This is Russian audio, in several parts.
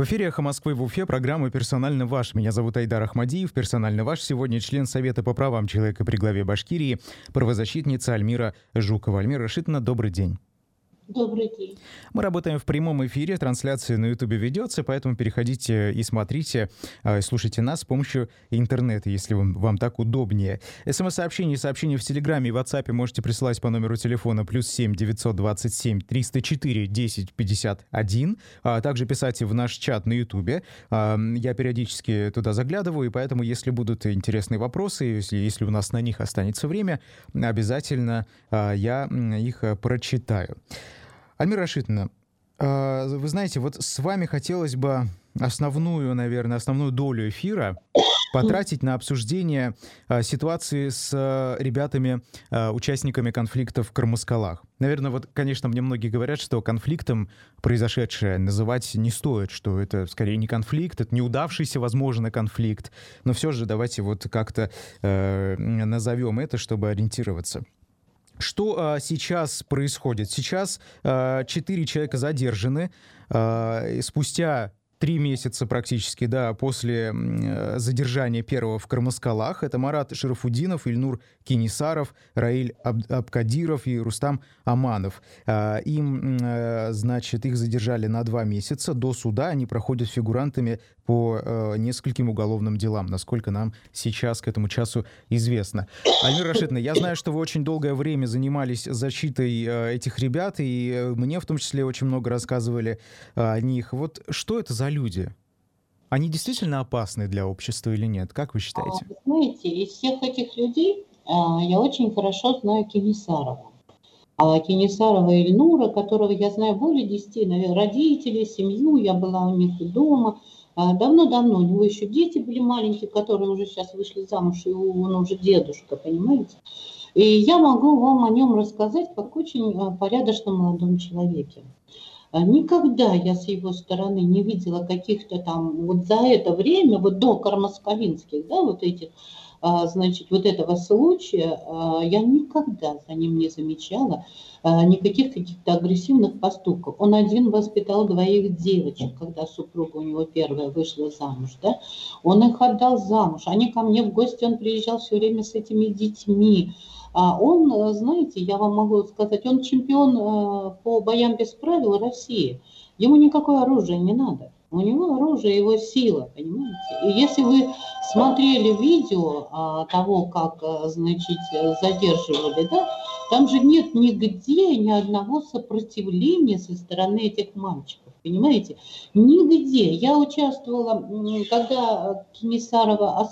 В эфире «Эхо Москвы» в Уфе программа «Персонально ваш». Меня зовут Айдар Ахмадиев. «Персонально ваш» сегодня член Совета по правам человека при главе Башкирии, правозащитница Альмира Жукова. Альмира Рашитовна, добрый день. Добрый день. Мы работаем в прямом эфире, трансляция на Ютубе ведется, поэтому переходите и смотрите, а, слушайте нас с помощью интернета, если вам, вам так удобнее. СМС-сообщения и сообщения в Телеграме и WhatsApp можете присылать по номеру телефона плюс 7 927 304 10 51, а также писать в наш чат на Ютубе. А, я периодически туда заглядываю, и поэтому, если будут интересные вопросы, если, если у нас на них останется время, обязательно а, я их прочитаю. Альмира Рашитовна, а, вы знаете, вот с вами хотелось бы основную, наверное, основную долю эфира потратить на обсуждение а, ситуации с а, ребятами, участниками конфликта в Кармаскалах. Наверное, вот, конечно, мне многие говорят, что конфликтом произошедшее называть не стоит, что это скорее не конфликт, это неудавшийся, возможно, конфликт. Но все же давайте вот как-то э, назовем это, чтобы ориентироваться. Что а, сейчас происходит? Сейчас а, человека задержаны. А, спустя три месяца практически, да, после задержания первого в Кармаскалах. Это Марат Шарафудинов, Ильнур Кинисаров, Раиль Аб Абкадиров и Рустам Аманов. А, им, э, значит, их задержали на два месяца. До суда они проходят фигурантами по э, нескольким уголовным делам, насколько нам сейчас к этому часу известно. Альмир Рашидовна, я знаю, что вы очень долгое время занимались защитой э, этих ребят, и мне в том числе очень много рассказывали о них. Вот что это за люди? Они действительно опасны для общества или нет? Как вы считаете? А, знаете, из всех этих людей а, я очень хорошо знаю Кенисарова. А Кенисарова Ильнура, которого я знаю более 10, наверное, родителей, семью, я была у них дома. А, давно-давно, у него еще дети были маленькие, которые уже сейчас вышли замуж, и он уже дедушка, понимаете? И я могу вам о нем рассказать как очень порядочном молодом человеке. А никогда я с его стороны не видела каких-то там, вот за это время, вот до Кармаскалинских, да, вот этих, значит, вот этого случая, а, я никогда за ним не замечала никаких каких-то агрессивных поступков. Он один воспитал двоих девочек, когда супруга у него первая вышла замуж, да, он их отдал замуж, они ко мне в гости, он приезжал все время с этими детьми, а он, э, знаете, я вам могу сказать, он чемпион э, по боям без правил России. Ему никакое оружие не надо. У него оружие, его сила, понимаете? И если вы смотрели видео а, того, как, э, значит, задерживали, да, там же нет нигде ни одного сопротивления со стороны этих мальчиков. Понимаете? Нигде. Я участвовала, когда Кенесарова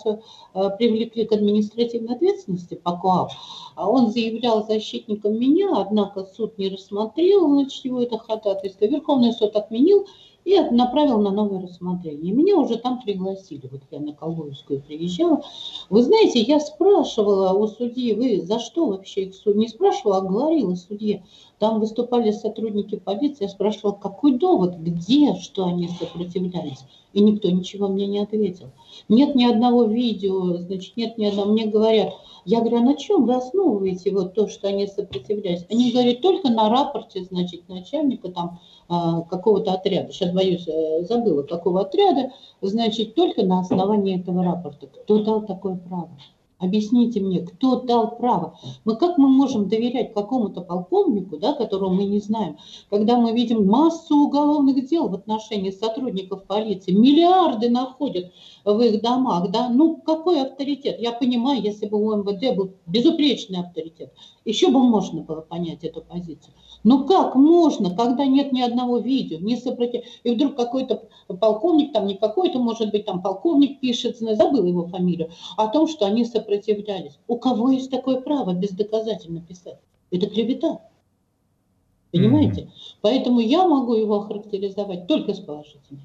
э, привлекли к административной ответственности по КОАП, а он заявлял защитником меня, однако суд не рассмотрел, значит, его это ходатайство. Верховный суд отменил, и направил на новое рассмотрение. Меня уже там пригласили, вот я на Колгоевскую приезжала. Вы знаете, я спрашивала у судьи, вы за что вообще их суд? Не спрашивала, а говорила судье. Там выступали сотрудники полиции, я спрашивала, какой довод, где, что они сопротивлялись. И никто ничего мне не ответил. Нет ни одного видео, значит, нет ни одного. Мне говорят, я говорю, а на чем вы основываете вот то, что они сопротивлялись? Они говорят, только на рапорте, значит, начальника там какого-то отряда, сейчас боюсь, э, забыла, какого отряда, значит, только на основании этого рапорта. Кто дал такое право? Объясните мне, кто дал право? Мы как мы можем доверять какому-то полковнику, да, которого мы не знаем, когда мы видим массу уголовных дел в отношении сотрудников полиции, миллиарды находят в их домах, да, ну какой авторитет? Я понимаю, если бы у МВД был безупречный авторитет, еще бы можно было понять эту позицию. Но как можно, когда нет ни одного видео, не сопротив... и вдруг какой-то полковник, там не какой-то, может быть, там полковник пишет, забыл его фамилию, о том, что они сопротивлялись. У кого есть такое право бездоказательно писать? Это клевета. Понимаете? Mm-hmm. Поэтому я могу его охарактеризовать только с положительной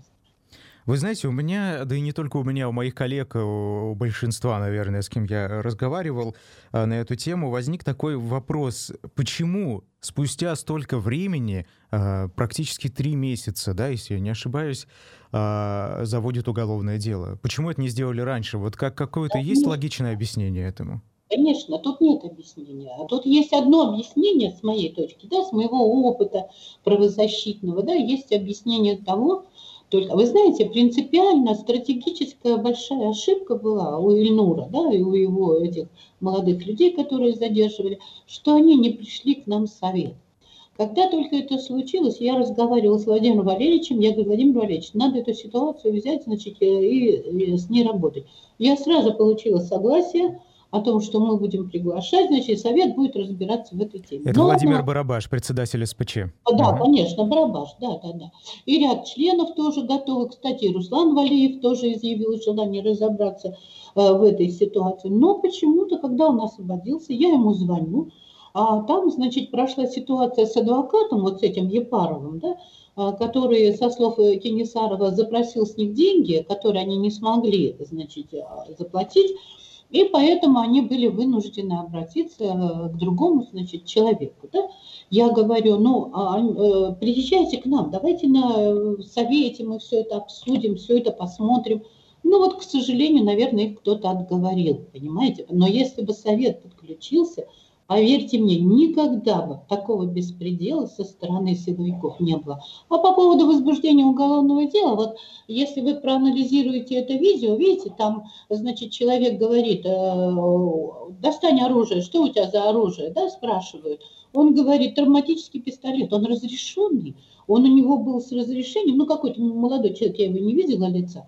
вы знаете, у меня, да и не только у меня, у моих коллег, у большинства, наверное, с кем я разговаривал а, на эту тему, возник такой вопрос, почему спустя столько времени, а, практически три месяца, да, если я не ошибаюсь, заводит уголовное дело? Почему это не сделали раньше? Вот как какое-то есть логичное объяснение этому? Конечно, тут нет объяснения. А тут есть одно объяснение с моей точки, да, с моего опыта правозащитного, да, есть объяснение того, Только, вы знаете, принципиально стратегическая большая ошибка была у Ильнура, да, и у его этих молодых людей, которые задерживали, что они не пришли к нам в совет. Когда только это случилось, я разговаривала с Владимиром Валерьевичем, я говорю, Владимир Валерьевич, надо эту ситуацию взять, значит, и, и с ней работать. Я сразу получила согласие, о том, что мы будем приглашать, значит, совет будет разбираться в этой теме. Это Но Владимир она... Барабаш, председатель СПЧ. Да, угу. конечно, Барабаш, да, да, да. И ряд членов тоже готовы. Кстати, Руслан Валиев тоже изъявил желание разобраться э, в этой ситуации. Но почему-то, когда он освободился, я ему звоню, а там, значит, прошла ситуация с адвокатом, вот с этим Епаровым, да, а, который, со слов Кенесарова, запросил с них деньги, которые они не смогли, значит, а, заплатить. И поэтому они были вынуждены обратиться э, к другому значит, человеку. Да? Я говорю, ну, а, э, приезжайте к нам, давайте на э, совете мы все это обсудим, все это посмотрим. Ну вот, к сожалению, наверное, их кто-то отговорил, понимаете? Но если бы совет подключился, Поверьте мне, никогда бы такого беспредела со стороны силовиков не было. А по поводу возбуждения уголовного дела, вот если вы проанализируете это видео, видите, там, значит, человек говорит, э, достань оружие, что у тебя за оружие, да, спрашивают. Он говорит, травматический пистолет, он разрешенный, он у него был с разрешением, ну какой-то молодой человек, я его не видела лица,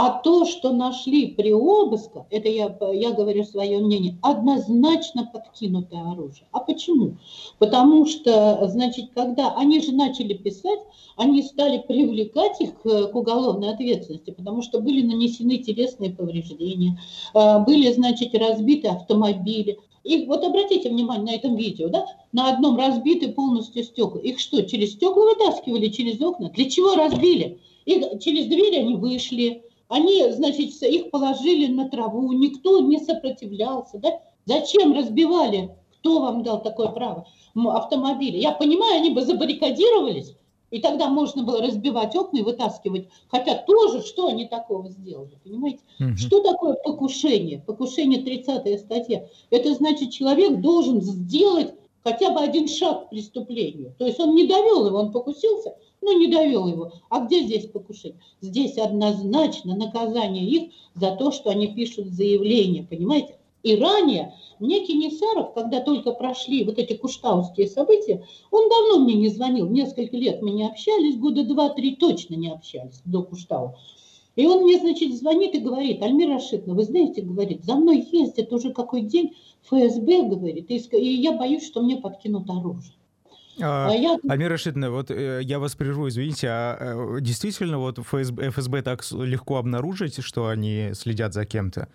а то, что нашли при обысках, это я, я говорю свое мнение, однозначно подкинутое оружие. А почему? Потому что, значит, когда они же начали писать, они стали привлекать их к уголовной ответственности, потому что были нанесены телесные повреждения, э, были, значит, разбиты автомобили. И вот обратите внимание на этом видео, да, на одном разбиты полностью стекла. Их что, через стекла вытаскивали, через окна? Для чего разбили? Их, через дверь они вышли, они, значит, их положили на траву, никто не сопротивлялся. Да? Зачем разбивали? Кто вам дал такое право? Автомобили. Я понимаю, они бы забаррикадировались, и тогда можно было разбивать окна и вытаскивать. Хотя тоже, что они такого сделали, понимаете? Угу. Что такое покушение? Покушение 30 статья. Это значит, человек должен сделать хотя бы один шаг к преступлению. То есть он не довел его, он покусился, но не довел его. А где здесь покушение? Здесь однозначно наказание их за то, что они пишут заявление, понимаете? И ранее мне Кенесаров, когда только прошли вот эти куштауские события, он давно мне не звонил, несколько лет мы не общались, года два-три точно не общались до Куштау. И он мне, значит, звонит и говорит, Альмира Рашидовна, вы знаете, говорит, за мной ездит уже какой день ФСБ, говорит, и я боюсь, что мне подкинут оружие. А, а я... Альмира Рашидовна, вот э, я вас прерву, извините, а э, действительно вот ФСБ, ФСБ так легко обнаружить, что они следят за кем-то?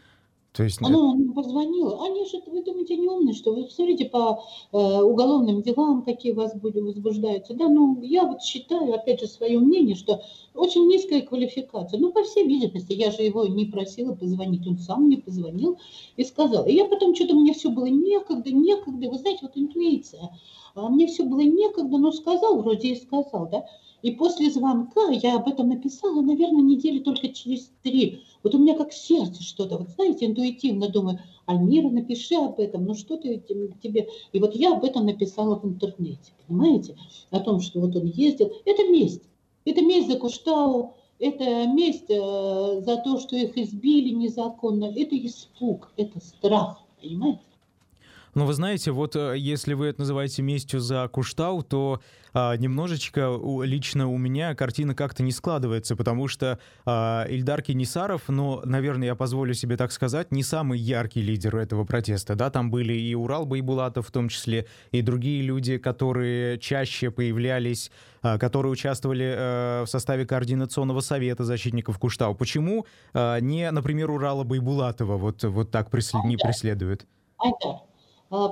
То есть... Она позвонила. Они же, вы думаете, не умные, что вы смотрите по э, уголовным делам, какие у вас будут возбуждаются. Да, ну, я вот считаю, опять же, свое мнение, что очень низкая квалификация. Ну, по всей видимости, я же его не просила позвонить, он сам мне позвонил и сказал. И я потом что-то, мне все было некогда, некогда. Вы знаете, вот интуиция. А мне все было некогда, но сказал, вроде и сказал, да. И после звонка я об этом написала, наверное, недели только через три. Вот у меня как сердце что-то, вот знаете, интуитивно думаю, Альмира, напиши об этом, ну что ты тебе... И вот я об этом написала в интернете, понимаете? О том, что вот он ездил. Это месть. Это месть за Куштау, это месть э, за то, что их избили незаконно. Это испуг, это страх, понимаете? Но вы знаете, вот э, если вы это называете местью за Куштау, то а, немножечко у, лично у меня картина как-то не складывается, потому что а, Ильдар Кенисаров, ну, наверное, я позволю себе так сказать, не самый яркий лидер этого протеста. Да, там были и Урал Байбулатов в том числе, и другие люди, которые чаще появлялись, а, которые участвовали а, в составе Координационного совета защитников Куштау. Почему а, не, например, Урала Байбулатова вот, вот так преслед... не преследуют? Айдар,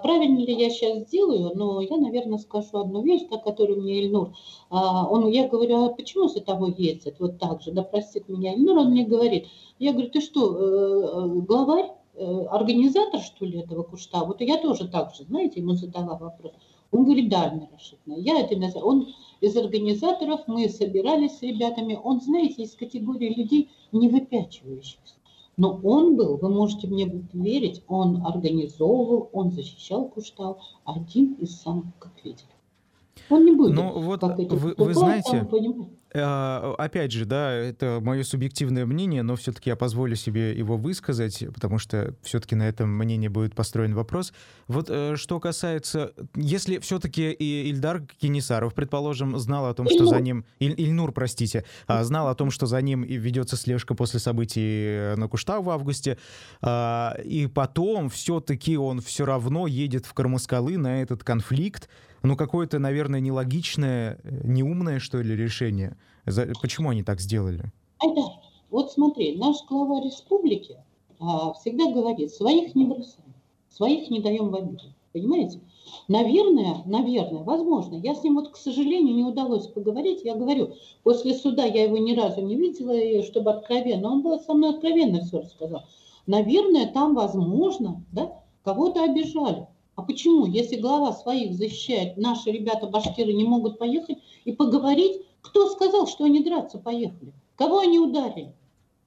правильно ли я сейчас сделаю, но я, наверное, скажу одну вещь, та, которую мне Ильнур, а, он, я говорю, а почему за тобой ездят вот так же, да простит меня Ильнур, он мне говорит, я говорю, ты что, э, э, главарь, э, организатор, что ли, этого кушта? Вот я тоже так же, знаете, ему задала вопрос. Он говорит, да, Рашидовна, я это называю. Он из организаторов, мы собирались с ребятами, он, знаете, из категории людей не выпячивающихся. Но он был, вы можете мне верить, он организовывал, он защищал Куштау, один из самых как лидеров. Он не будет. Ну вот как вы, вы знаете, э, опять же, да, это мое субъективное мнение, но все-таки я позволю себе его высказать, потому что все-таки на этом мнении будет построен вопрос. Вот э, что касается, если все-таки и Ильдар Кенисаров, предположим, знал о том, что за ним... Иль, Ильнур, простите, а, знал о том, что за ним ведется слежка после событий на Куштау в августе, а, и потом все-таки он все равно едет в Кармаскалы на этот конфликт, ну, какое-то, наверное, нелогичное, э, неумное, что ли, решение. За... Почему они так сделали? Айдар, вот смотри, наш глава республики а, всегда говорит, своих не бросаем, своих не даем в обиду. Понимаете? Наверное, наверное, возможно. Я с ним вот, к сожалению, не удалось поговорить. Я говорю, после суда я его ни разу не видела, чтобы откровенно. Он был со мной откровенно все рассказал. Наверное, там возможно, да, кого-то обижали. А почему, если глава своих защищает, наши ребята башкиры не могут поехать и поговорить, кто сказал, что они драться поехали? Кого они ударили?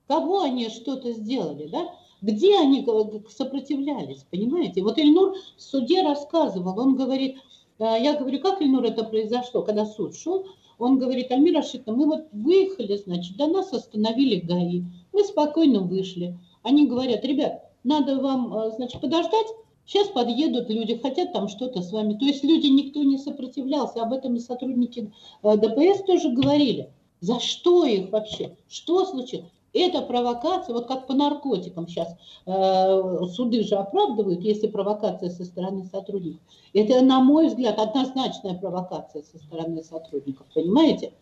Кого они что-то сделали, да? Где они сопротивлялись, понимаете? Вот Ильнур в суде рассказывал, он говорит, «А, я говорю, как Ильнур это произошло, когда суд шел, он говорит, Альмира Рашидовна, мы вот выехали, значит, до нас остановили ГАИ, мы спокойно вышли. Они говорят, ребят, надо вам, а, значит, подождать, Сейчас подъедут люди, хотят там что-то с вами. То есть люди, никто не сопротивлялся. Об этом и сотрудники э, ДПС тоже говорили. За что их вообще? Что случилось? Это провокация, вот как по наркотикам сейчас э, суды же оправдывают, если провокация со стороны сотрудников. Это, на мой взгляд, однозначная провокация со стороны сотрудников, понимаете?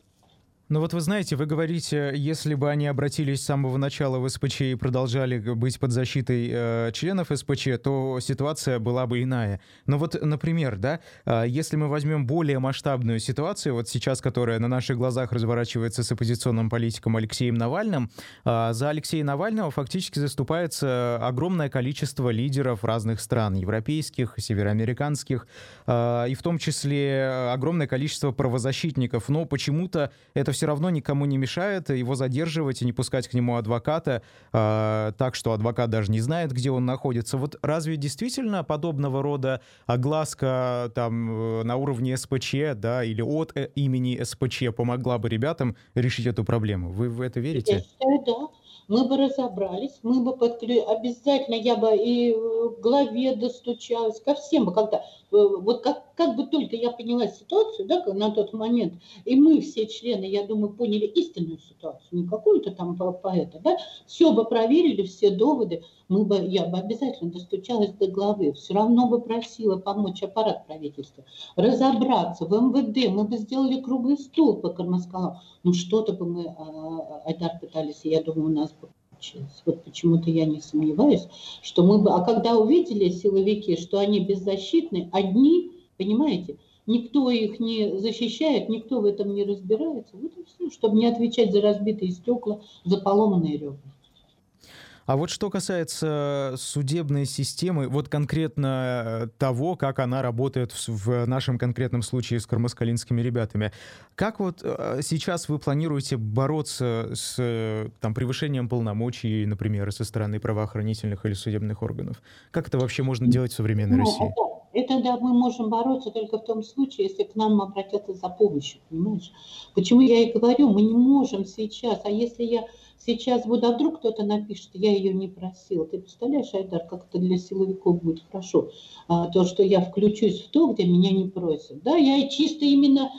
Ну вот вы знаете, вы говорите, если бы они обратились с самого начала в СПЧ и продолжали быть под защитой э, членов СПЧ, то ситуация была бы иная. Но вот, например, да, э, если мы возьмем более масштабную ситуацию, вот сейчас, которая на наших глазах разворачивается с оппозиционным политиком Алексеем Навальным, э, за Алексея Навального фактически заступается огромное количество лидеров разных стран, европейских, североамериканских, э, и в том числе огромное количество правозащитников. Но почему-то это все все равно никому не мешает его задерживать и не пускать к нему адвоката, э, так что адвокат даже не знает, где он находится. Вот разве действительно подобного рода огласка там э, на уровне СПЧ, да, или от э, имени СПЧ помогла бы ребятам решить эту проблему? Вы в это верите? Я считаю, да мы бы разобрались, мы бы подклю... обязательно, я бы и главе достучалась, ко всем бы, когда, э, вот как, как бы только я поняла ситуацию, да, на тот момент, и мы все члены, я думаю, поняли истинную ситуацию, не какую-то там поэта, да, все бы проверили, все доводы, мы бы, я бы обязательно достучалась до главы, все равно бы просила помочь аппарат правительства, разобраться в МВД, мы бы сделали круглый стол по Кармаскалам, ну что-то бы мы, Айдар, пытались, я думаю, у нас бы. Вот почему-то я не сомневаюсь, что мы бы, а когда увидели силовики, что они беззащитны, одни, понимаете, никто их не защищает, никто в этом не разбирается, вот и все, чтобы не отвечать за разбитые стекла, за поломанные ребра. А вот что касается судебной системы, вот конкретно э, того, как она работает в, в нашем конкретном случае с кармаскалинскими ребятами, как вот э, сейчас вы планируете бороться с э, там, превышением полномочий, например, со стороны правоохранительных или судебных органов? Как это вообще можно делать в современной ну, России? Это, да, мы можем бороться только в том случае, если к нам обратятся за помощью, понимаешь? Почему я и говорю, мы не можем сейчас, а если я сейчас буду, а вдруг кто-то напишет, я ее не просил. Ты представляешь, Айдар, как это для силовиков будет хорошо, а, то, что я включусь в то, где меня не просят. Да, я чисто именно,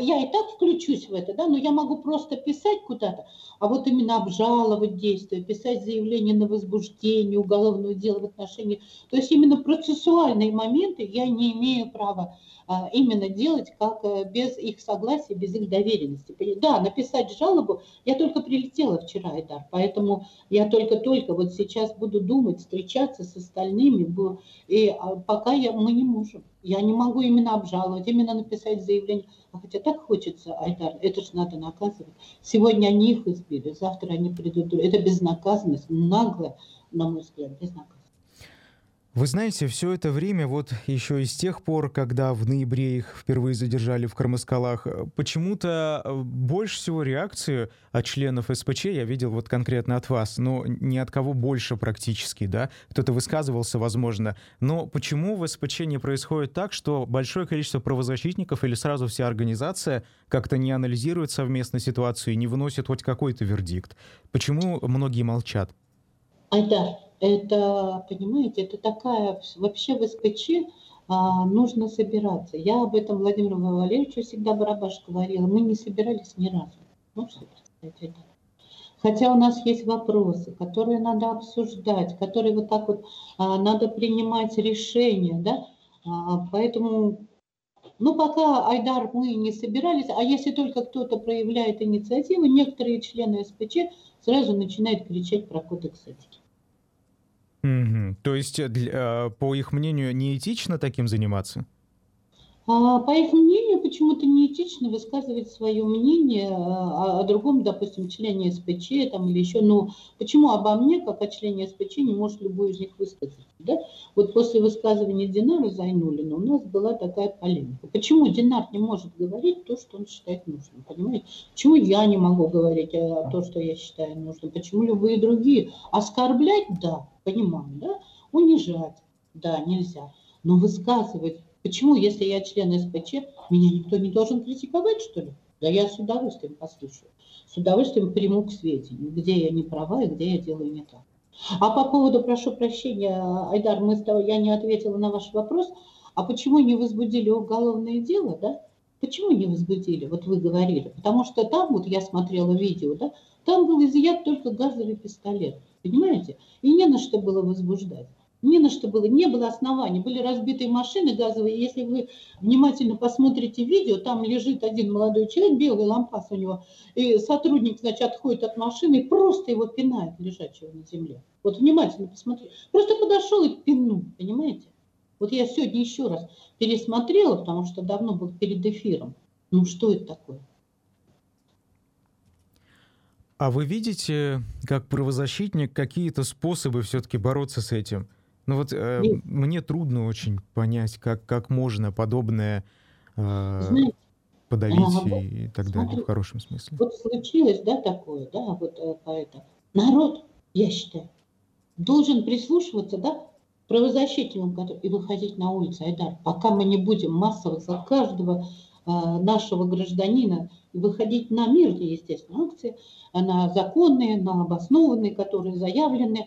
я и так включусь в это, да, но я могу просто писать куда-то, а вот именно обжаловать действия, писать заявление на возбуждение уголовного дела в отношении, то есть именно процессуальные моменты я не имею права а, именно делать как э, без их согласия, без их доверенности. Да, написать жалобу, я только прилетела вчера, Айдар, поэтому я только-только вот сейчас буду думать, встречаться с остальными, и а, пока я, мы не можем. Я не могу именно обжаловать, именно написать заявление. А хотя так хочется, Айдар, это же надо наказывать. Сегодня они их избили, завтра они придут. Это безнаказанность, наглая, на мой взгляд, безнаказанность. Вы знаете, все это время, вот еще и с тех пор, когда в ноябре их впервые задержали в Кармаскалах, почему-то э, больше всего реакцию от членов СПЧ я видел вот конкретно от вас, но ни от кого больше практически, да? Кто-то высказывался, возможно. Но почему в СПЧ не происходит так, что большое количество правозащитников или сразу вся организация как-то не анализирует совместно ситуацию и не выносит хоть какой-то вердикт? Почему многие молчат? Айдар, это, понимаете, это такая, вообще в СПЧ а, нужно собираться. Я об этом Владимиру Валерьевичу всегда Барабаш говорила. Мы не собирались ни разу. Ну, что это. Хотя у нас есть вопросы, которые надо обсуждать, которые вот так вот а, надо принимать решения, да. А, поэтому, ну, пока Айдар мы не собирались, а если только кто-то проявляет инициативу, некоторые члены СПЧ сразу начинают кричать про кодекс этики. Угу. То есть, э, для, по их мнению, неэтично таким заниматься? А, по их мнению, почему-то неэтично высказывать свое мнение о, о другом, допустим, члене СПЧ там, или еще. Но почему обо мне, как о члене СПЧ, не может любой из них высказать? Да? Вот после высказывания Динара Зайнулина у нас была такая полемика. Почему Динар не может говорить то, что он считает нужным? Понимаете? Почему я не могу говорить о том, что я считаю нужным? Почему любые другие? Оскорблять – да, понимаю, да? Унижать – да, нельзя. Но высказывать Почему, если я член СПЧ, меня никто не должен критиковать, что ли? Да я с удовольствием послушаю. С удовольствием приму к сведению, где я не права и где я делаю не так. А по поводу, прошу прощения, Айдар, мы с тобой, я не ответила на ваш вопрос, а почему не возбудили уголовное дело, да? Почему не возбудили? Вот вы говорили. Потому что там, вот я смотрела видео, да, там был изъят только газовый пистолет. Понимаете? И не на что было возбуждать не на что было, не было оснований. Были разбитые машины газовые. Если вы внимательно посмотрите видео, там лежит один молодой человек, белый лампас у него, и сотрудник, значит, отходит от машины и просто его пинает, лежачего на земле. Вот внимательно посмотрите. Просто подошел и пинул, понимаете? Вот я сегодня еще раз пересмотрела, потому что давно был перед эфиром. Ну что это такое? А вы видите, как правозащитник, какие-то способы все-таки бороться с этим? Ну вот э, мне трудно очень понять, как, как можно подобное э, Знаете, подавить а, и, и так далее, в хорошем смысле. Вот случилось, да, такое, да, вот э, поэтому. Народ, я считаю, должен прислушиваться, да, правозащитникам и выходить на улицу, Айдар, пока мы не будем массово за каждого э, нашего гражданина выходить на мирные, естественно, акции, на законные, на обоснованные, которые заявлены,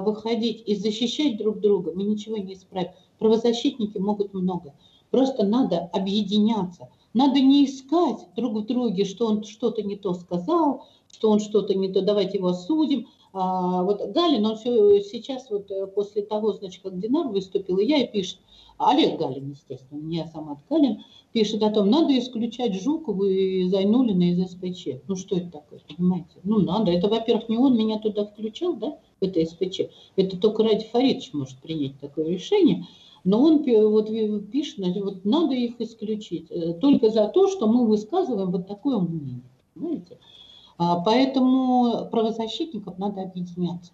выходить и защищать друг друга, мы ничего не исправим. Правозащитники могут много. Просто надо объединяться. Надо не искать друг в друге, что он что-то не то сказал, что он что-то не то, давайте его осудим. А, вот Галин, он все сейчас вот э, после того, значит, как Динар выступил, и я и пишет, Олег Галин, естественно, не Самат Галин, пишет о том, надо исключать Жукову и Зайнулина из СПЧ. Ну что это такое, понимаете? Ну надо. Это, во-первых, не он меня туда включал, да, это СПЧ. Это только Ради Фаридович может принять такое решение. Но он вот пишет, вот надо их исключить. Э, только за то, что мы высказываем вот такое мнение. Понимаете? А, поэтому правозащитников надо объединяться.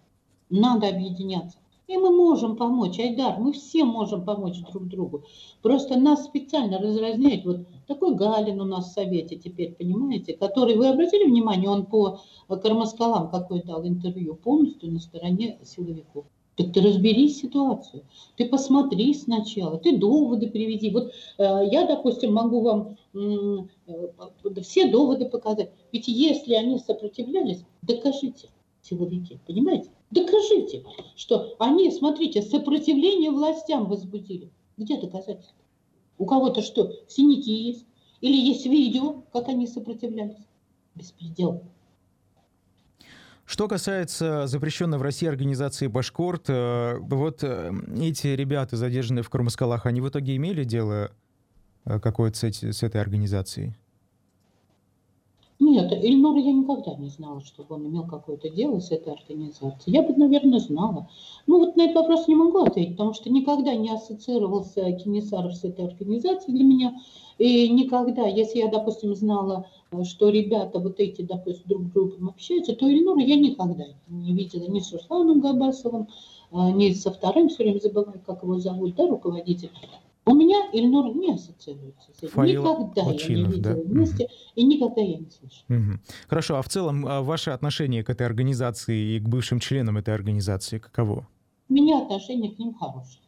Надо объединяться. И мы можем помочь, Айдар, мы все можем помочь друг другу. Просто нас специально разразняет. Вот такой Галин у нас в Совете теперь, понимаете, который, вы обратили внимание, он по Кармаскалам какой дал интервью, полностью на стороне силовиков. Так ты разбери ситуацию, ты посмотри сначала, ты доводы приведи. Вот э, я, допустим, могу вам э, все доводы показать. Ведь если они сопротивлялись, докажите силовики, понимаете? Докажите, что они, смотрите, сопротивление властям возбудили. Где доказательства? У кого-то что, синяки есть? Или есть видео, как они сопротивлялись? Беспредел. Что касается запрещенной в России организации «Башкорт», э, вот э, эти ребята, задержанные в Курмаскалах, они в итоге имели дело э, какое-то с, с этой организацией? Нет, Ильнура я никогда не знала, чтобы он имел какое-то дело с этой организацией. Я бы, наверное, знала. Ну вот на этот вопрос не могу ответить, потому что никогда не ассоциировался Кенесаров с этой организацией для меня. И никогда, если я, допустим, знала, что ребята вот эти, допустим, друг с другом общаются, то Ильнура я никогда не видела ни с Русланом Габасовым, а, не со вторым, все время забываю, как его зовут, да, руководитель. У меня Ильнур не ассоциируется с этим. Фаил никогда Лачинов, я не видела да? вместе, и никогда я не слышала. Мгм. Хорошо, а в целом а, ваше отношение к этой организации и к бывшим членам этой организации каково? У меня отношение к ним хорошее.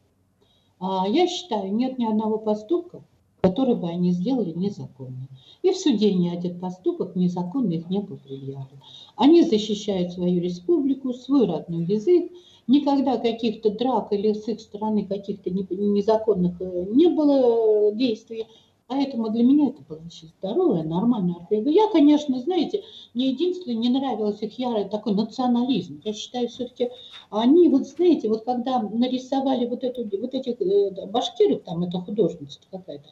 А, Я считаю, нет ни одного поступка, который бы они сделали незаконно. И в суде ни один поступок незаконный их не был предъявлен. Они защищают свою республику, свой родной язык. Никогда каких-то драк или с их стороны каких-то не- незаконных э, не было э, действий. Поэтому для меня это было очень здоровое, нормальное оргия. Я, конечно, знаете, мне единственное не нравилось их ярый такой национализм. Я считаю, все-таки они, вот знаете, вот когда нарисовали вот, эту, вот этих э, башкиров, там это художница какая-то,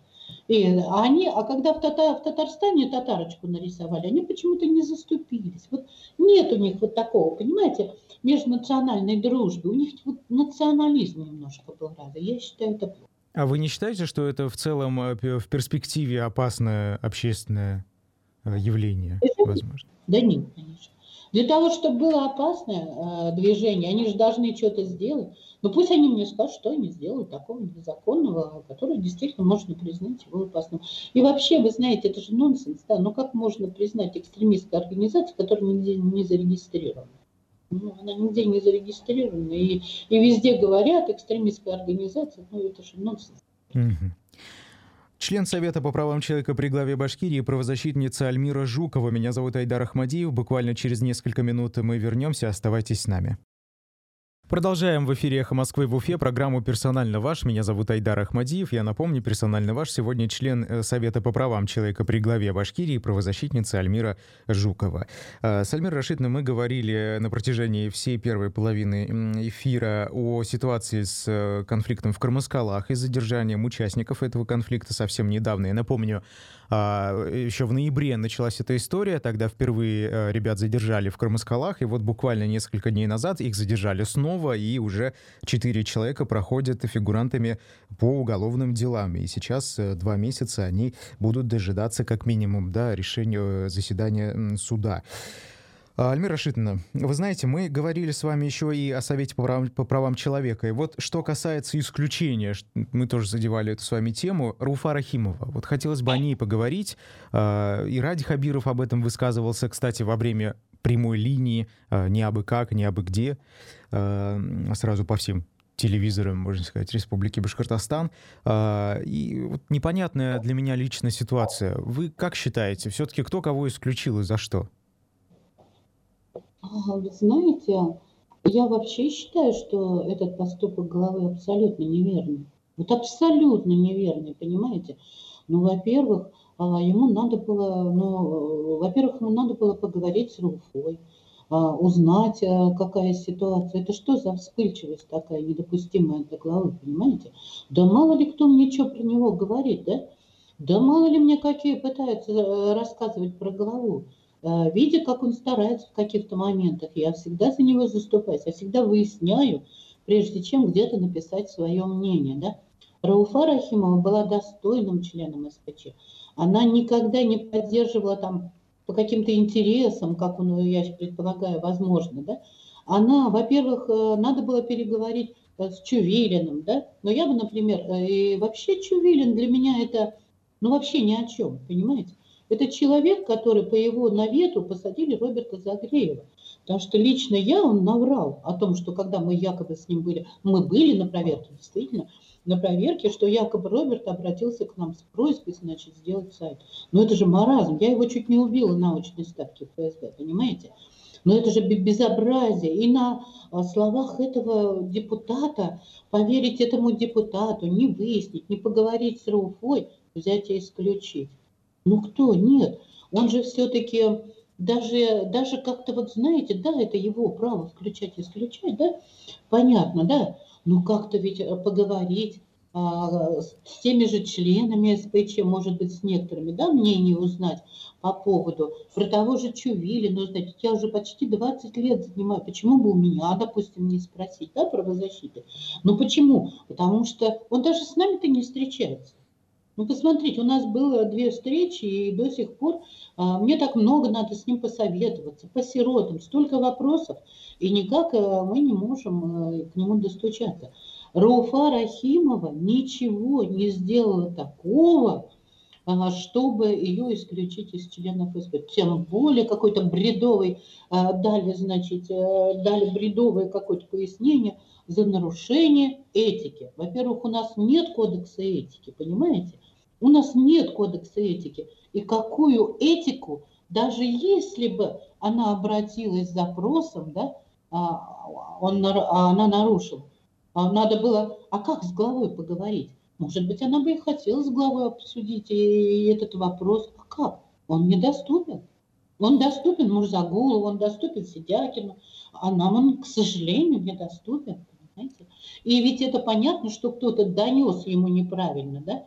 и они, а когда в, Тата- в Татарстане татарочку нарисовали, они почему-то не заступились. Вот нет у них вот такого, понимаете, межнациональной дружбы. У них вот национализм немножко был разве. Я считаю, это плохо. А вы не считаете, что это в целом э, в перспективе опасное общественное э, явление, возможно? Да нет, конечно. Для того, чтобы было опасное э, движение, они же должны что-то сделать. Но пусть они мне скажут, что они сделают такого незаконного, которое действительно можно признать его опасным. И вообще, вы знаете, это же нонсенс, да, ну как можно признать экстремистскую организацию, которая нигде не зарегистрирована? Ну, она нигде не зарегистрирована, и, и везде говорят экстремистская организация, ну это же нонсенс. Мгм. Член Совета по правам человека при главе Башкирии, правозащитница Альмира Жукова. Меня зовут Айдар Ахмадиев. Буквально через несколько минут мы вернемся. Оставайтесь с нами. Продолжаем в эфире «Эхо Москвы» в Уфе программу «Персонально ваш». Меня зовут Айдар Ахмадиев. Я напомню, «Персонально ваш» сегодня член э, Совета по правам человека при главе Башкирии, правозащитница Альмира Жукова. Э, С Альмирой Рашидовной мы говорили на протяжении всей первой половины эфира о ситуации с э, конфликтом в Кармаскалах и задержанием участников этого конфликта совсем недавно. Я напомню, а, еще в ноябре началась эта история, тогда впервые э, ребят задержали в Кармаскалах, и вот буквально несколько дней назад их задержали снова, и уже четыре человека проходят фигурантами по уголовным делам. И сейчас э, два месяца они будут дожидаться как минимум да, решения э, заседания суда. А, Альмира Рашидовна, вы знаете, мы говорили с вами еще и о Совете по правам, по правам человека. И вот что касается исключения, мы тоже задевали эту с вами тему, Руфа Рахимова. Вот хотелось бы о ней поговорить. А, И Ради Хабиров об этом высказывался, кстати, во время прямой линии, а, не абы как, не абы где, сразу по всем телевизорам, можно сказать, Республики Башкортостан. И вот непонятная для меня личная ситуация. Вы как считаете, все-таки кто кого исключил и за что? Вы знаете, я вообще считаю, что этот поступок главы абсолютно неверный. Вот абсолютно неверный, понимаете? Ну, во-первых, а, ему надо было, ну, э, во-первых, ему надо было поговорить с Руфой, а, узнать, а, какая ситуация. Это что за вспыльчивость такая недопустимая для главы, понимаете? Да мало ли кто мне что про него говорит, да? Да мало ли мне какие пытаются э, рассказывать про главу. Э, видя, как он старается в каких-то моментах, я всегда за него заступаюсь, я всегда выясняю, прежде чем где-то написать свое мнение. Да? Рауфа Рахимова была достойным членом СПЧ. Она никогда не поддерживала там по каким-то интересам, как он, я предполагаю, возможно. Да? Она, во-первых, э, надо было переговорить э, с Чувилиным, да? но я бы, например, э, и вообще Чувилин для меня это, ну вообще ни о чем, понимаете? Это человек, который по его навету посадили Роберта Загреева. Потому что лично я, он наврал о том, что когда мы якобы с ним были, мы были на проверке, действительно, на проверке, что якобы Роберт обратился к нам с просьбой, значит, сделать сайт. Но это же маразм. Я его чуть не убила на очной ставке ФСБ, понимаете? Но это же бе- безобразие. И на а, словах этого депутата, поверить этому депутату, не выяснить, не поговорить с Рауфой, взять и исключить. Ну кто? Нет. Он же все-таки даже, даже как-то вот знаете, да, это его право включать и исключать, да, понятно, да, но как-то ведь э, поговорить а, с теми же членами СПЧ, может быть, с некоторыми, да, мнение узнать по поводу, про того же Чувилина узнать. Я уже почти 20 лет занимаю, почему бы у меня, допустим, не спросить, да, правозащиты? Ну почему? Потому что он даже с нами-то не встречается. Ну, посмотрите, у нас было две встречи, и до сих пор а, мне так много надо с ним посоветоваться, по сиротам, столько вопросов, и никак а, мы не можем а, к нему достучаться. Рауфа Рахимова ничего не сделала такого, чтобы ее исключить из членов СП. Тем более какой-то бредовый, дали, значит, дали бредовое какое-то пояснение за нарушение этики. Во-первых, у нас нет кодекса этики, понимаете? У нас нет кодекса этики. И какую этику, даже если бы она обратилась с запросом, да, он, она нарушила, а надо было, а как с главой поговорить? Может быть, она бы и хотела с главой обсудить и этот вопрос. А как? Он недоступен. Он доступен Мурзагулу, он доступен Сидякину, а нам он, к сожалению, недоступен. Понимаете? И ведь это понятно, что кто-то донес ему неправильно, да?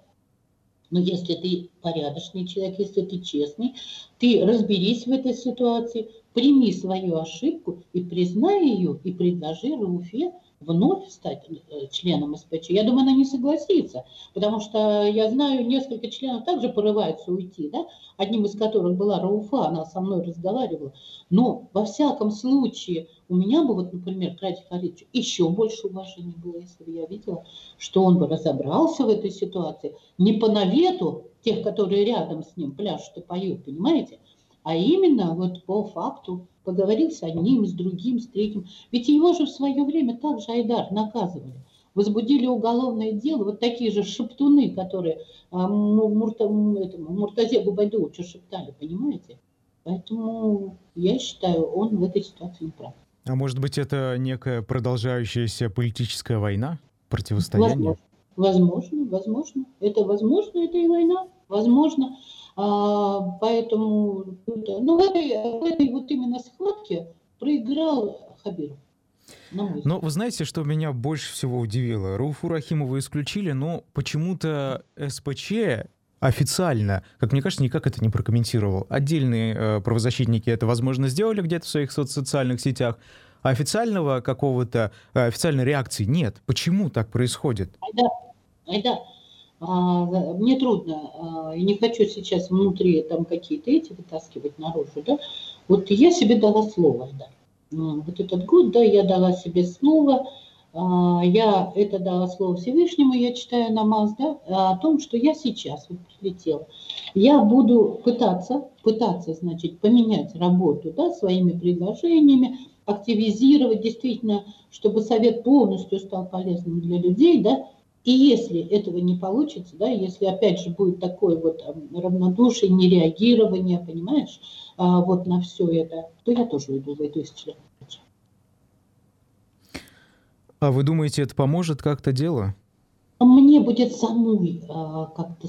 Но если ты порядочный человек, если ты честный, ты разберись в этой ситуации, прими свою ошибку и признай ее, и предложи Руфе вновь стать э, членом СПЧ, я думаю, она не согласится, потому что я знаю, несколько членов также порываются уйти, да, одним из которых была Рауфа, она со мной разговаривала. Но во всяком случае у меня бы, вот, например, к Ради Фаридовичу еще больше уважения было, если бы я видела, что он бы разобрался в этой ситуации, не по навету тех, которые рядом с ним пляшут и поют, понимаете, а именно вот по факту поговорил с одним, с другим, с третьим. Ведь его же в свое время также Айдар наказывали. Возбудили уголовное дело, вот такие же шептуны, которые а, Мурта, этому, Муртазе Губайдовичу шептали, понимаете? Поэтому я считаю, он в этой ситуации не прав. А может быть, это некая продолжающаяся политическая война, противостояние? Возможно, возможно, возможно. Это возможно, это и война, возможно. А, поэтому ну, в, этой, в этой вот именно схватке проиграл Хабиров. Ну, вы знаете, что меня больше всего удивило? Рауфу Рахимову исключили, но почему-то СПЧ официально, как мне кажется, никак это не прокомментировал. Отдельные э, правозащитники это, возможно, сделали где-то в своих социальных сетях, а официального какого-то, э, официальной реакции нет. Почему так происходит? Айда, Айда, а, мне трудно, а, и не хочу сейчас внутри там какие-то эти вытаскивать наружу, да, вот я себе дала слово, да, вот этот год, да, я дала себе слово, а, я это дала слово Всевышнему, я читаю намаз, да, о том, что я сейчас вот прилетела. Я буду пытаться, пытаться, значит, поменять работу, да, своими предложениями, активизировать действительно, чтобы совет полностью стал полезным для людей, да, и если этого не получится, да, если опять же будет такое вот равнодушие, нереагирование, понимаешь, а, вот на все это, то я тоже уйду, выйду из члена. А вы думаете, это поможет как-то дело? Мне будет самой а, как-то,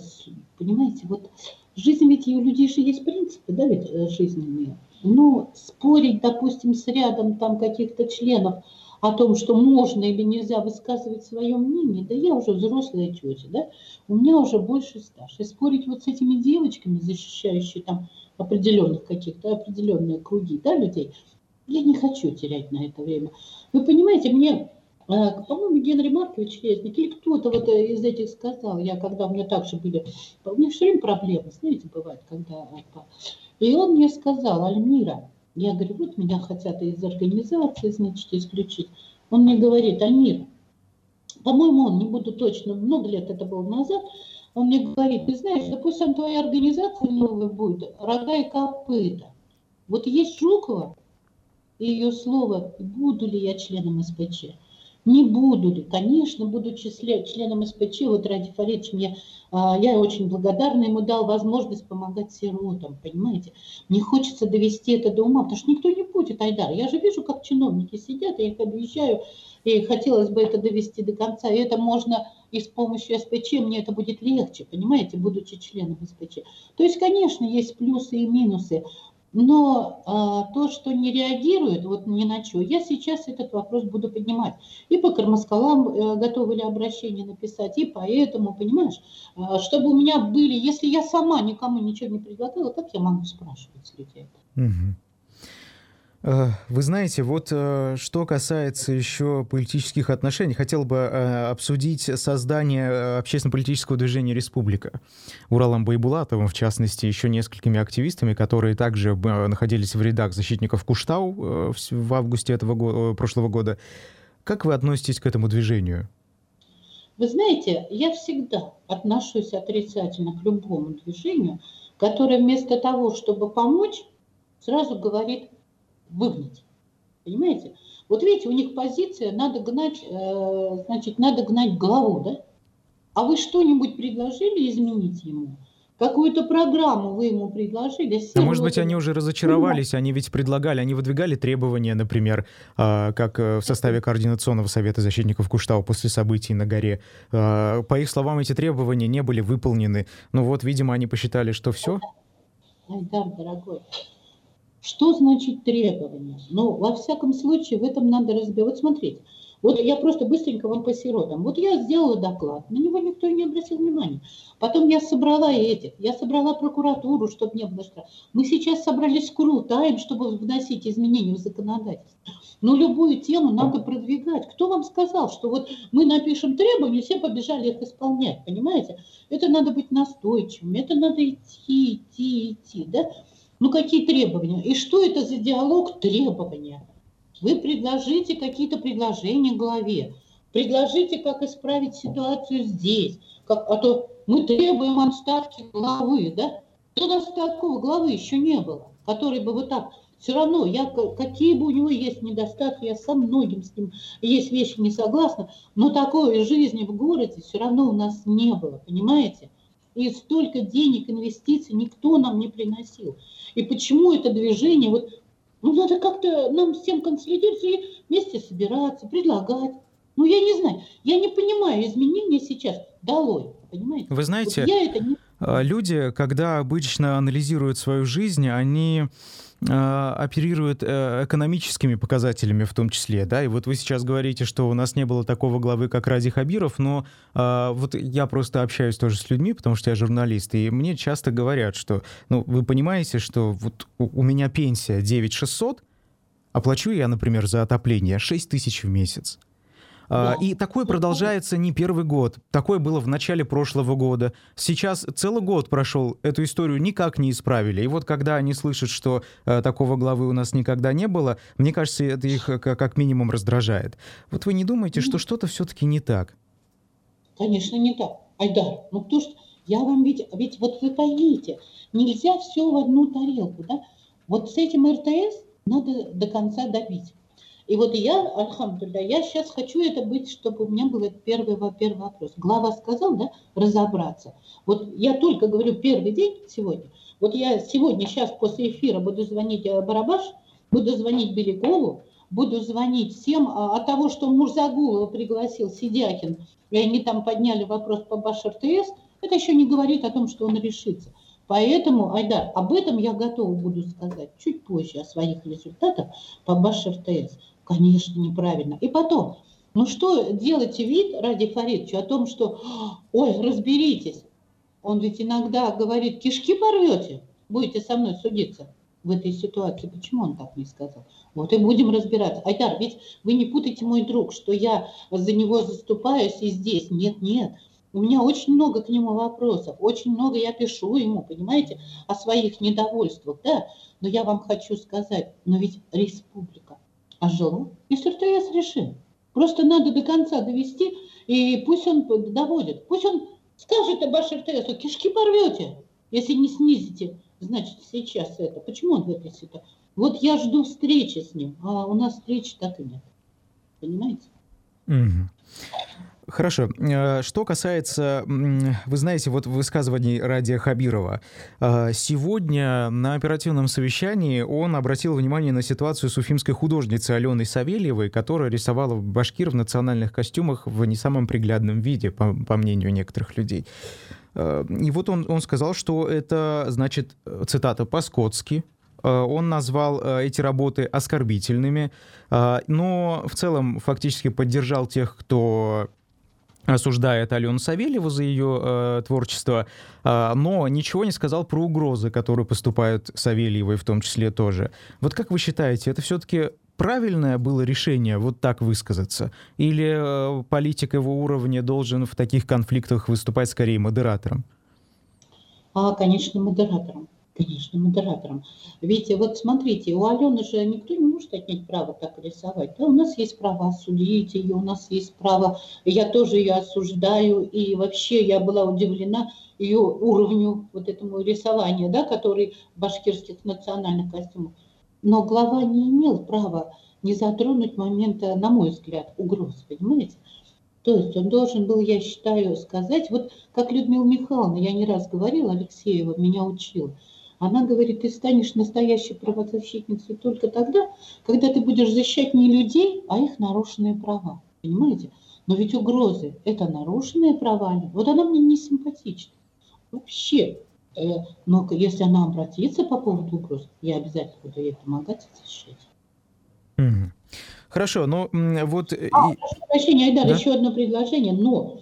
понимаете, вот жизнь ведь у людей же есть принципы, да, ведь э, жизненные. Но спорить, допустим, с рядом там каких-то членов, о том, что можно или нельзя высказывать свое мнение, да я уже взрослая тетя, да, у меня уже больше стаж. И спорить вот с этими девочками, защищающими там определенных каких-то, определенные круги, да, людей, я не хочу терять на это время. Вы понимаете, мне, по-моему, Генри Маркович Резник или кто-то вот э, из этих сказал, я когда у меня также были, у меня все время проблемы, знаете, бывает, когда... И он мне сказал, Альмира, я говорю, вот меня хотят из организации, значит, исключить. Он мне говорит, Альмир, по-моему, он, не буду точно, много лет это было назад, он мне говорит, ты знаешь, допустим, твоя организация новая будет, рога и копыта. Вот есть Жукова и ее слово, буду ли я членом СПЧ. Не буду? Конечно, будучи членом СПЧ, вот Ради Фаридович мне, а, я очень благодарна, ему дал возможность помогать сиротам, понимаете? Мне хочется довести это до ума, потому что никто не будет, Айдар. Я же вижу, как чиновники сидят, я их объезжаю, и хотелось бы это довести до конца. И это можно и с помощью СПЧ, мне это будет легче, понимаете, будучи членом СПЧ. То есть, конечно, есть плюсы и минусы, но а, то, что не реагирует вот ни на что, я сейчас этот вопрос буду поднимать. И по Кармаскалам а, готовы ли обращение написать, и поэтому, понимаешь, а, чтобы у меня были, если я сама никому ничего не предлагала, как я могу спрашивать с людей? Угу. Э, вы знаете, вот э, что касается еще политических отношений, хотел бы э, обсудить создание общественно-политического движения «Республика». Уралом Байбулатовым, в частности, еще несколькими активистами, которые также находились в рядах защитников Куштау в августе этого года, прошлого года. Как вы относитесь к этому движению? Вы знаете, я всегда отношусь отрицательно к любому движению, которое вместо того, чтобы помочь, сразу говорит выгнать. Понимаете? Вот видите, у них позиция, надо гнать, э, значит, надо гнать голову, да? А вы что-нибудь предложили изменить ему? Какую-то программу вы ему предложили? А может быть, они уже разочаровались, они ведь предлагали, они выдвигали требования, например, а, как э, в составе Координационного совета защитников Куштау после событий на горе. А, по их словам, эти требования не были выполнены. Ну вот, видимо, они посчитали, что все. Айдар, дорогой, что значит требование? Ну, во всяком случае, в этом надо разбирать. Вот смотрите, вот я просто быстренько вам по сиротам. Вот я сделала доклад, на него никто не обратил внимания. Потом я собрала этих, я собрала прокуратуру, чтобы не было штрафа. Мы сейчас собрались крутаем, чтобы вносить изменения в законодательство. Но любую тему надо продвигать. Кто вам сказал, что вот мы напишем требования, все побежали их исполнять, понимаете? Это надо быть настойчивым, это надо идти, идти, идти, да? Ну какие требования? И что это за диалог требования? Вы предложите какие-то предложения главе. Предложите, как исправить ситуацию здесь. Как, а то мы требуем отставки главы, да? У нас такого главы еще не было, который бы вот так... Все равно, я, какие бы у него есть недостатки, я со многим с ним есть вещи не согласна, но такой жизни в городе все равно у нас не было, понимаете? И столько денег, инвестиций никто нам не приносил. И почему это движение, вот, ну, надо как-то нам всем консолидироваться и вместе собираться, предлагать. Ну, я не знаю, я не понимаю изменения сейчас долой, понимаете? Вы знаете, вот я это не... А, люди, когда обычно анализируют свою жизнь, они Э, оперирует э, экономическими показателями в том числе, да, и вот вы сейчас говорите, что у нас не было такого главы, как Ради Хабиров, но э, вот я просто общаюсь тоже с людьми, потому что я журналист, и мне часто говорят, что, ну, вы понимаете, что вот у, у меня пенсия 9600, оплачу я, например, за отопление 6 тысяч в месяц. Да. И такое продолжается не первый год. Такое было в начале прошлого года. Сейчас целый год прошел, эту историю никак не исправили. И вот когда они слышат, что э, такого главы у нас никогда не было, мне кажется, это их э, как минимум раздражает. Вот вы не думаете, что что-то все-таки не так? Конечно, не так. Айдар, ну кто ж... Я вам ведь... Ведь вот вы поймите, нельзя все в одну тарелку, да? Вот с этим РТС надо до конца добить. И вот я, альхамдулля, я сейчас хочу это быть, чтобы у меня был первый, первый вопрос. Глава сказал, да, разобраться. Вот я только говорю первый день сегодня. Вот я сегодня, сейчас после эфира буду звонить э, Барабаш, буду звонить Белякову, буду звонить всем. А, от того, что Мурзагулова пригласил Сидякин, и они там подняли вопрос по Баш РТС, это еще не говорит о том, что он решится. Поэтому, Айдар, об этом я готова буду сказать чуть позже, о своих результатах по Баш РТС. Конечно, неправильно. И потом, ну что делаете вид ради Фаридовича о том, что, ой, разберитесь. Он ведь иногда говорит, кишки порвете, будете со мной судиться в этой ситуации. Почему он так не сказал? Вот и будем разбираться. Айдар, ведь вы не путайте, мой друг, что я за него заступаюсь и здесь. Нет, нет. У меня очень много к нему вопросов, очень много я пишу ему, понимаете, о своих недовольствах, да. Но я вам хочу сказать, но ведь республика, ожила, если РТС решим. Просто надо до конца довести, и пусть он доводит. Пусть он скажет об РТС, кишки порвете, если не снизите, значит, сейчас это. Почему он в этой ситуации? Вот я жду встречи с ним, а у нас встречи так и нет. Понимаете? Угу. Хорошо. Э, что касается, вы знаете, вот высказываний Радия Хабирова. Э, сегодня на оперативном совещании он обратил внимание на ситуацию с уфимской художницей Аленой Савельевой, которая рисовала башкир в национальных костюмах в не самом приглядном виде, по, по мнению некоторых людей. Э, и вот он, он сказал, что это, значит, цитата, по-скотски, он назвал эти работы оскорбительными, но в целом фактически поддержал тех, кто осуждает Алену Савельеву за ее э, творчество, э, но ничего не сказал про угрозы, которые поступают Савельевой в том числе тоже. Вот как вы считаете, это все-таки правильное было решение вот так высказаться? Или э, политик его уровня должен в таких конфликтах выступать скорее модератором? А, конечно, модератором. Конечно, модератором. Ведь вот смотрите, у Алены же никто не может отнять право так рисовать. Да, у нас есть право осудить ее, у нас есть право, я тоже ее осуждаю, и вообще я была удивлена ее уровню вот этому рисования, да, который в башкирских национальных костюмах. Но глава не имел права не затронуть момента, на мой взгляд, угроз, понимаете? То есть он должен был, я считаю, сказать, вот как Людмила Михайловна, я не раз говорила, Алексеева меня учила – она говорит, ты станешь настоящей правозащитницей только тогда, когда ты будешь защищать не людей, а их нарушенные права. Понимаете? Но ведь угрозы – это нарушенные права. Вот она мне не симпатична. Вообще. Э, но если она обратится по поводу угроз, я обязательно буду ей помогать и защищать. Хорошо, но вот... Э, а, прошу прощения, Айдар, да? еще одно предложение. Но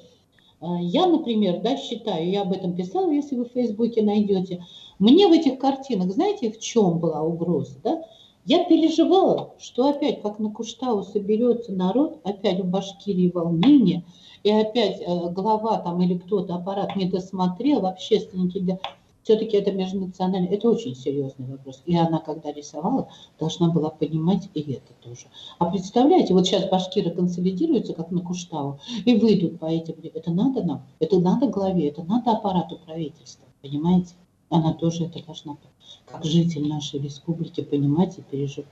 э, я, например, да, считаю, я об этом писала, если вы в Фейсбуке найдете, мне в этих картинах, знаете, в чем была угроза? Да? Я переживала, что опять, как на Куштау соберется народ, опять в Башкирии волнение, и опять э, глава там или кто-то аппарат не досмотрел, общественники, да, все-таки это межнациональный, это очень серьезный вопрос. И она, когда рисовала, должна была понимать и это тоже. А представляете, вот сейчас башкиры консолидируются, как на Куштау, и выйдут по этим. Это надо нам, это надо главе, это надо аппарату правительства, понимаете? Она тоже это должна, как житель нашей республики, понимать и переживать.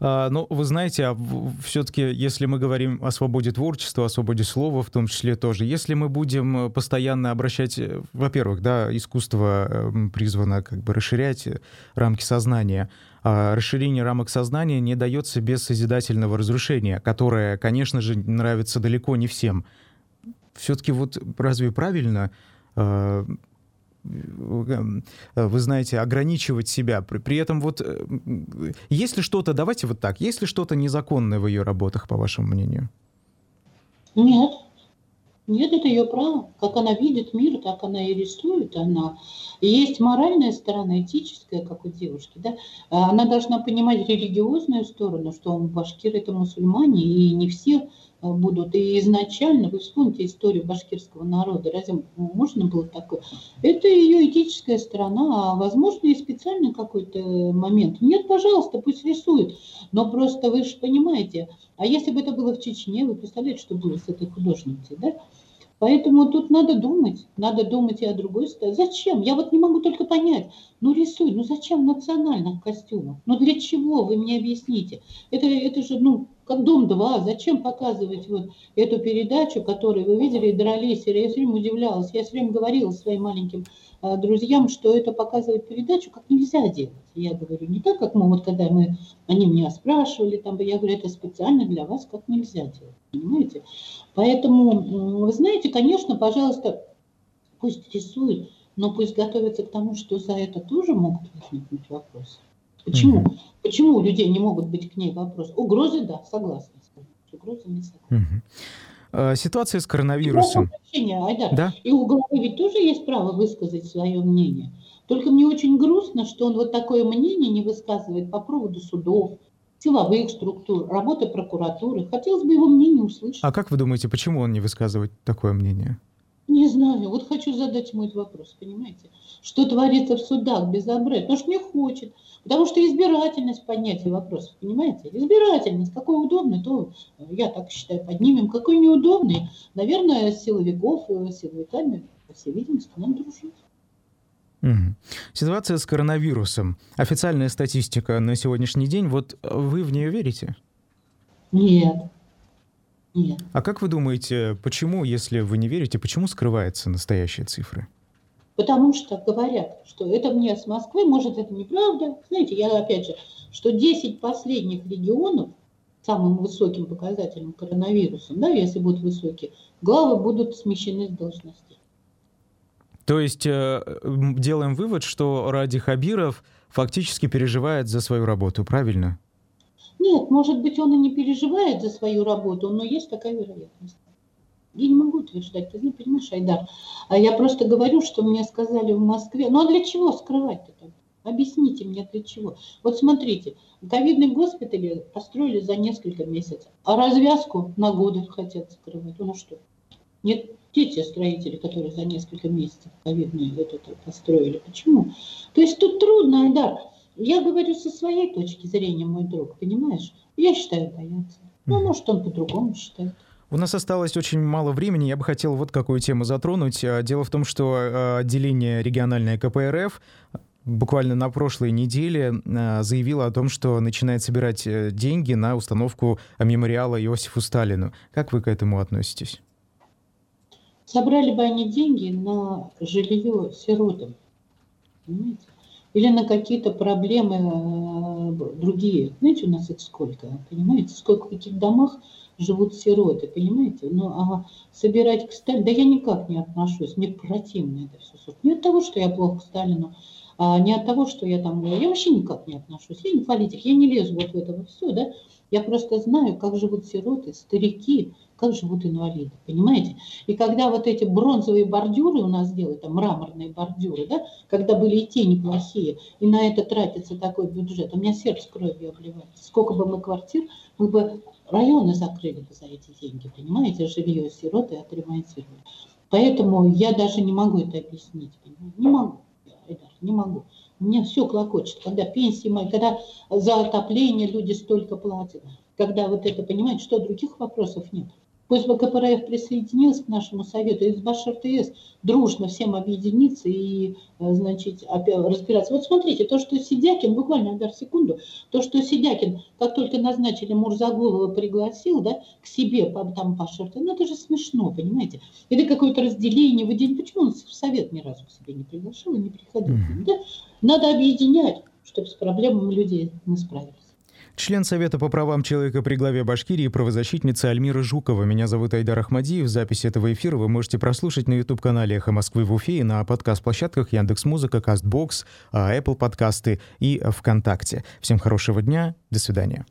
А, ну, вы знаете, а все-таки, если мы говорим о свободе творчества, о свободе слова в том числе тоже, если мы будем э, постоянно обращать, э, во-первых, да, искусство эм, призвано как бы расширять э, рамки сознания, а расширение рамок сознания не дается без созидательного разрушения, которое, конечно же, нравится далеко не всем. Все-таки вот разве правильно вы знаете, ограничивать себя. При, при этом вот, э, есть ли что-то, давайте вот так, есть ли что-то незаконное в ее работах, по вашему мнению? Нет. Нет, это ее право. Как она видит мир, так она и рисует. Она. Есть моральная сторона, этическая, как у девушки. Да? Она должна понимать религиозную сторону, что башкиры это мусульмане, и не все будут. И изначально, вы вспомните историю башкирского народа, разве можно было такое? Это ее этическая сторона, а возможно и специальный какой-то момент. Нет, пожалуйста, пусть рисует. Но просто вы же понимаете, а если бы это было в Чечне, вы представляете, что было с этой художницей, да? Поэтому тут надо думать, надо думать и о другой стороне. Зачем? Я вот не могу только понять. Ну рисуй, ну зачем в национальных костюмах? Ну для чего? Вы мне объясните. Это, это же, ну, как Дом-2, зачем показывать вот эту передачу, которую вы видели, дрались, я все время удивлялась, я все время говорила своим маленьким а, друзьям, что это показывает передачу, как нельзя делать. Я говорю, не так, как мы, вот когда мы, они меня спрашивали, там, я говорю, это специально для вас, как нельзя делать, понимаете? Поэтому, вы знаете, конечно, пожалуйста, пусть рисуют, но пусть готовятся к тому, что за это тоже могут возникнуть вопросы. Почему? Угу. Почему у людей не могут быть к ней вопросы? Угрозы, да, согласна. Угрозы не согласна. Угу. Ситуация с коронавирусом. Прощения, Айдар. Да? И у главы ведь тоже есть право высказать свое мнение. Только мне очень грустно, что он вот такое мнение не высказывает по поводу судов, силовых структур, работы прокуратуры. Хотелось бы его мнение услышать. А как вы думаете, почему он не высказывает такое мнение? Не знаю. Вот хочу задать ему этот вопрос, понимаете? Что творится в судах безобразие? Потому что не хочет. Потому что избирательность поднятия вопросов, понимаете? Избирательность, какой удобный, то я так считаю, поднимем. Какой неудобный, наверное, силовиков, э, с силовиками, по всей видимости, нам дружить. Ситуация с коронавирусом. Официальная статистика на сегодняшний день, вот вы в нее верите? Нет. Нет. А как вы думаете, почему, если вы не верите, почему скрываются настоящие цифры? Потому что говорят, что это мне с Москвы, может, это неправда. Знаете, я опять же, что 10 последних регионов самым высоким показателем коронавирусом, да, если будут высокие, главы будут смещены с должностей. То есть э, делаем вывод, что Ради Хабиров фактически переживает за свою работу, правильно? Нет, может быть, он и не переживает за свою работу, но есть такая вероятность. Я не могу утверждать, ты понимаешь, Айдар. А я просто говорю, что мне сказали в Москве. Ну а для чего скрывать-то там? Объясните мне для чего. Вот смотрите, ковидные госпитали построили за несколько месяцев, а развязку на годы хотят скрывать. Ну что? Нет, те те строители, которые за несколько месяцев ковидные этот построили. Почему? То есть тут трудно, Айдар. Я говорю со своей точки зрения, мой друг, понимаешь? Я считаю, боятся. Ну, может, он по-другому считает. У нас осталось очень мало времени. Я бы хотел вот какую тему затронуть. А, дело в том, что а, отделение региональное КПРФ буквально на прошлой неделе а, заявило о том, что начинает собирать э, деньги на установку мемориала Иосифу Сталину. Как вы к этому относитесь? Собрали бы они деньги на жилье сиротам, понимаете? Или на какие-то проблемы э, другие. Знаете, у нас их сколько, понимаете? Сколько в каких домах живут сироты, понимаете? Ну, а собирать к Сталину... Да я никак не отношусь, мне противно это все. Не от того, что я плохо к Сталину, а не от того, что я там... Я вообще никак не отношусь. Я не политик, я не лезу вот в это все, да? Я просто знаю, как живут сироты, старики, как живут инвалиды, понимаете? И когда вот эти бронзовые бордюры у нас делают, там мраморные бордюры, да, когда были и те неплохие, и на это тратится такой бюджет, у меня сердце кровью обливается. Сколько бы мы квартир, мы бы районы закрыли бы за эти деньги, понимаете, жилье сироты отремонтировали. Поэтому я даже не могу это объяснить, понимаете? не могу, Айдар, не могу. Мне все клокочет, когда пенсии мои, когда за отопление люди столько платят, когда вот это, понимаете, что других вопросов нет. Бы КПРФ присоединился к нашему совету, и СБАШ РТС дружно всем объединиться и, э, значит, разбираться. Вот смотрите, то, что Сидякин, буквально, одну секунду, то, что Сидякин, как только назначили Мурзаголова, пригласил, да, к себе, там, по ШРТ, ну, это же смешно, понимаете? Это какое-то разделение, выделение. Почему он в совет ни разу к себе не приглашал и не приходил? Да? Надо объединять, чтобы с проблемами людей мы справились. Член Совета по правам человека при главе Башкирии, правозащитница Альмира Жукова. Меня зовут Айдар Ахмадиев. Запись этого эфира вы можете прослушать на YouTube-канале «Эхо Москвы» в Уфе и на подкаст-площадках Яндекс.Музыка, Кастбокс, Apple подкасты и ВКонтакте. Всем хорошего дня. До свидания.